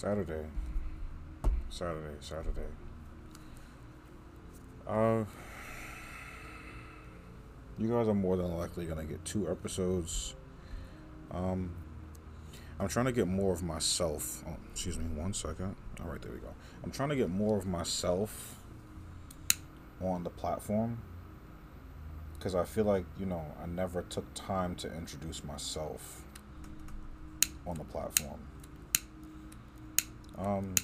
Saturday. Saturday, Saturday. Uh, you guys are more than likely gonna get two episodes. Um, I'm trying to get more of myself. Oh, excuse me, one second. All right, there we go. I'm trying to get more of myself on the platform because I feel like you know I never took time to introduce myself on the platform. Um,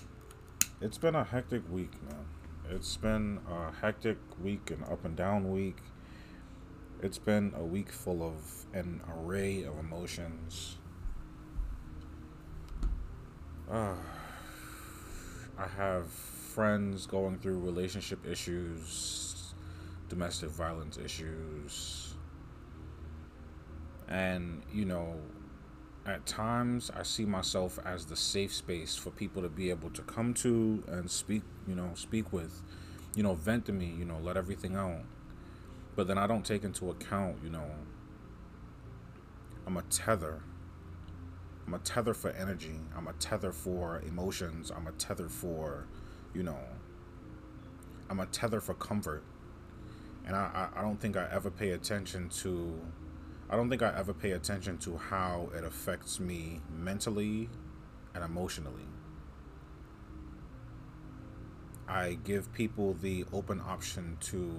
it's been a hectic week, man. It's been a hectic week, an up and down week. It's been a week full of an array of emotions. Uh, I have friends going through relationship issues, domestic violence issues, and you know, at times I see myself as the safe space for people to be able to come to and speak, you know, speak with, you know, vent to me, you know, let everything out. But then I don't take into account, you know, I'm a tether. I'm a tether for energy. I'm a tether for emotions. I'm a tether for, you know, I'm a tether for comfort. And I, I, I don't think I ever pay attention to I don't think I ever pay attention to how it affects me mentally and emotionally. I give people the open option to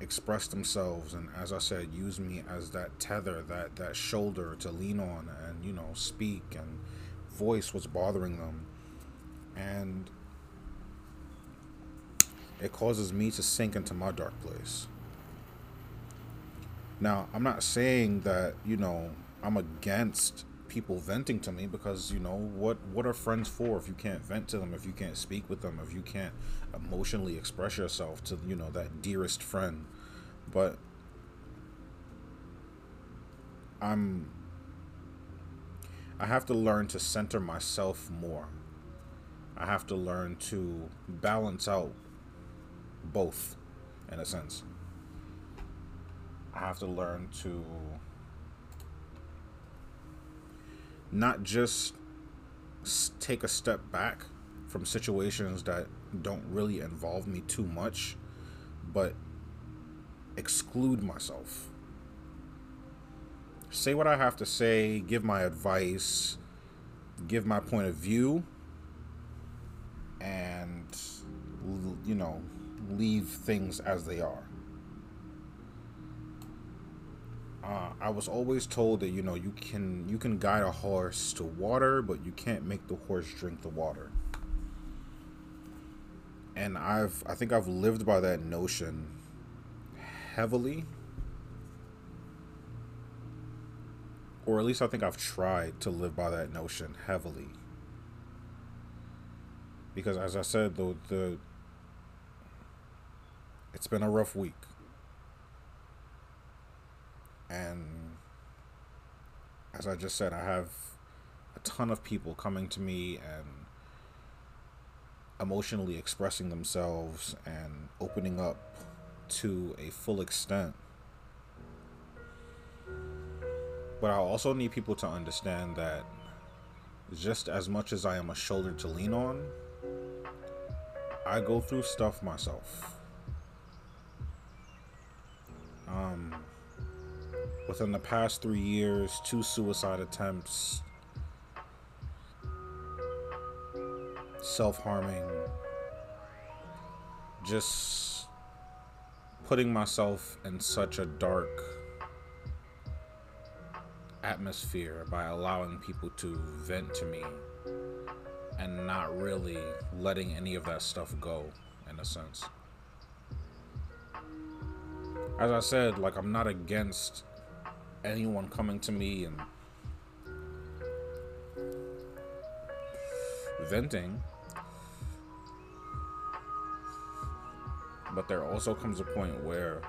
express themselves and as I said use me as that tether that that shoulder to lean on and you know speak and voice what's bothering them and it causes me to sink into my dark place now, I'm not saying that, you know, I'm against people venting to me because, you know, what what are friends for if you can't vent to them, if you can't speak with them, if you can't emotionally express yourself to, you know, that dearest friend. But I'm I have to learn to center myself more. I have to learn to balance out both in a sense. I have to learn to not just take a step back from situations that don't really involve me too much, but exclude myself. Say what I have to say, give my advice, give my point of view, and, you know, leave things as they are. Uh, I was always told that you know you can you can guide a horse to water, but you can't make the horse drink the water. And I've I think I've lived by that notion heavily. Or at least I think I've tried to live by that notion heavily. Because as I said, the the it's been a rough week and as I just said, I have a ton of people coming to me and emotionally expressing themselves and opening up to a full extent. But I also need people to understand that just as much as I am a shoulder to lean on, I go through stuff myself. Um, within the past three years, two suicide attempts, self harming, just putting myself in such a dark atmosphere by allowing people to vent to me and not really letting any of that stuff go, in a sense. As I said, like, I'm not against anyone coming to me and venting. But there also comes a point where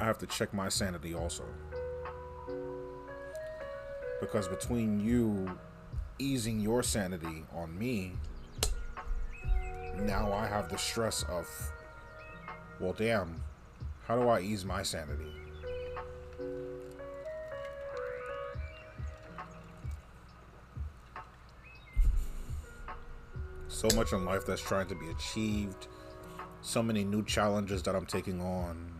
I have to check my sanity also. Because between you easing your sanity on me, now I have the stress of, well, damn, how do I ease my sanity? So much in life that's trying to be achieved. So many new challenges that I'm taking on.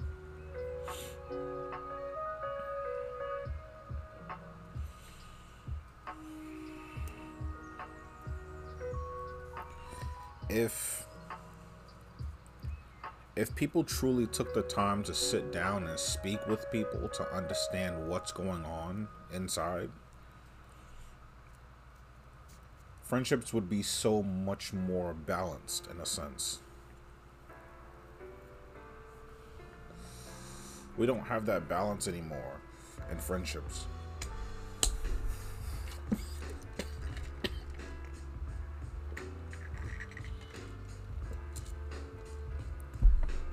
If if people truly took the time to sit down and speak with people to understand what's going on inside, friendships would be so much more balanced in a sense. We don't have that balance anymore in friendships.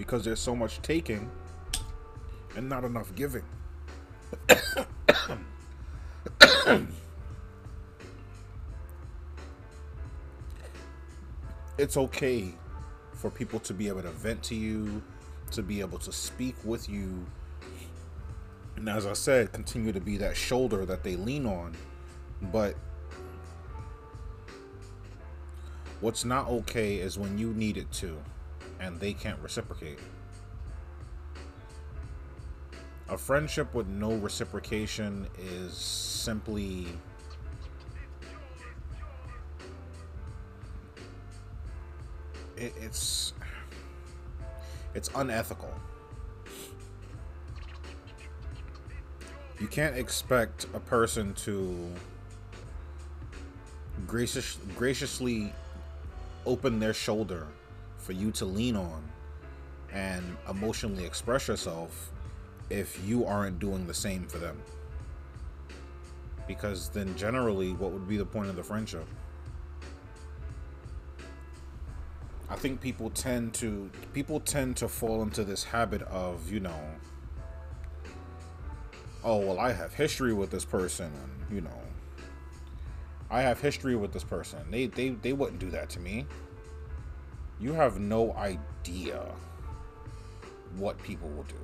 Because there's so much taking and not enough giving. it's okay for people to be able to vent to you, to be able to speak with you. And as I said, continue to be that shoulder that they lean on. But what's not okay is when you need it to and they can't reciprocate. A friendship with no reciprocation is simply it, it's it's unethical. You can't expect a person to gracious, graciously open their shoulder for you to lean on and emotionally express yourself if you aren't doing the same for them. Because then, generally, what would be the point of the friendship? I think people tend to people tend to fall into this habit of, you know, oh, well, I have history with this person and, you know, I have history with this person. They they they wouldn't do that to me. You have no idea what people will do.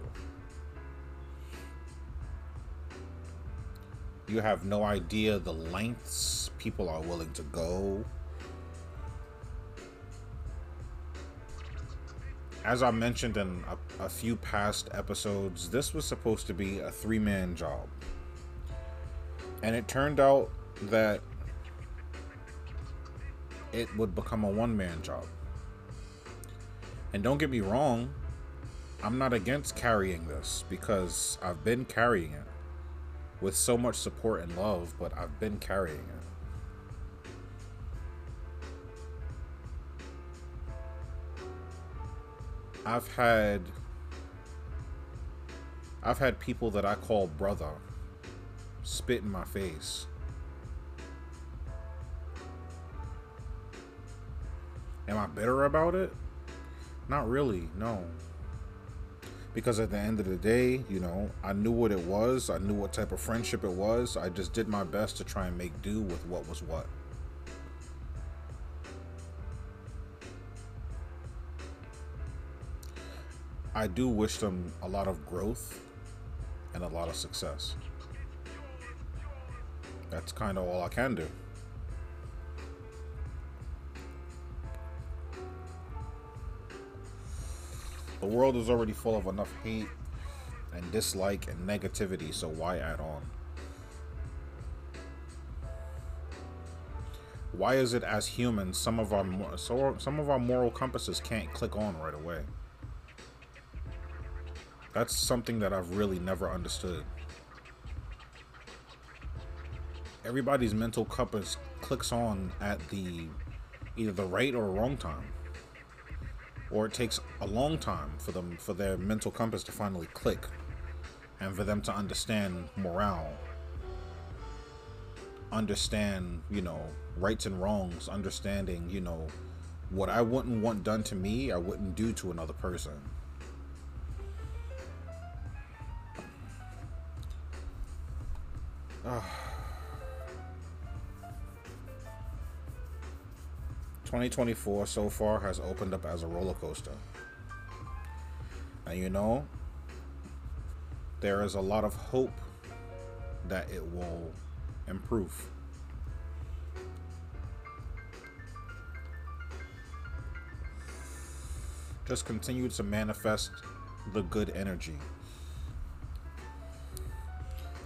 You have no idea the lengths people are willing to go. As I mentioned in a, a few past episodes, this was supposed to be a three man job. And it turned out that it would become a one man job. And don't get me wrong, I'm not against carrying this because I've been carrying it with so much support and love, but I've been carrying it. I've had I've had people that I call brother spit in my face. Am I bitter about it? Not really, no. Because at the end of the day, you know, I knew what it was. I knew what type of friendship it was. I just did my best to try and make do with what was what. I do wish them a lot of growth and a lot of success. That's kind of all I can do. The world is already full of enough hate and dislike and negativity, so why add on? Why is it as humans some of our so some of our moral compasses can't click on right away? That's something that I've really never understood. Everybody's mental compass clicks on at the either the right or wrong time or it takes a long time for them for their mental compass to finally click and for them to understand morale understand you know rights and wrongs understanding you know what i wouldn't want done to me i wouldn't do to another person 2024 so far has opened up as a roller coaster. And you know, there is a lot of hope that it will improve. just continue to manifest the good energy.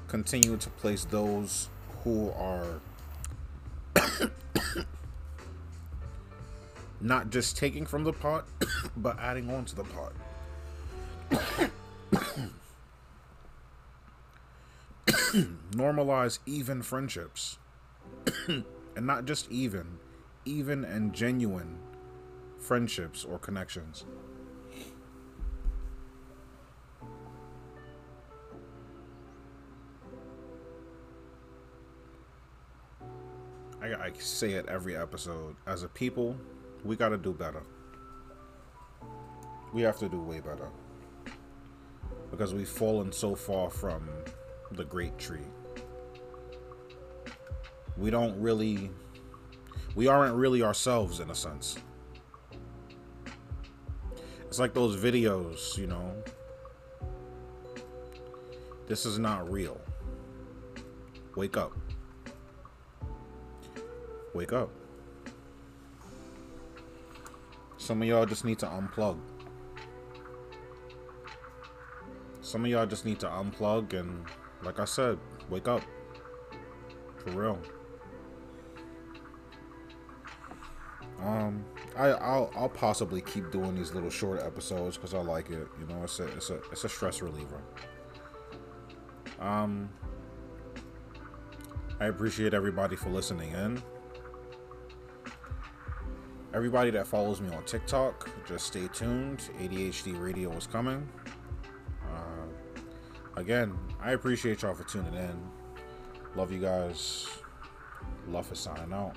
Continue to place those who are not just taking from the pot, but adding on to the pot. Normalize even friendships. and not just even, even and genuine friendships or connections. I, I say it every episode. As a people, we got to do better. We have to do way better. Because we've fallen so far from the great tree. We don't really. We aren't really ourselves in a sense. It's like those videos, you know. This is not real. Wake up. Wake up. Some of y'all just need to unplug. Some of y'all just need to unplug and, like I said, wake up. For real. Um, I, I'll I'll possibly keep doing these little short episodes because I like it. You know, it's a it's a it's a stress reliever. Um, I appreciate everybody for listening in. Everybody that follows me on TikTok, just stay tuned. ADHD Radio is coming. Uh, again, I appreciate y'all for tuning in. Love you guys. Love for signing out.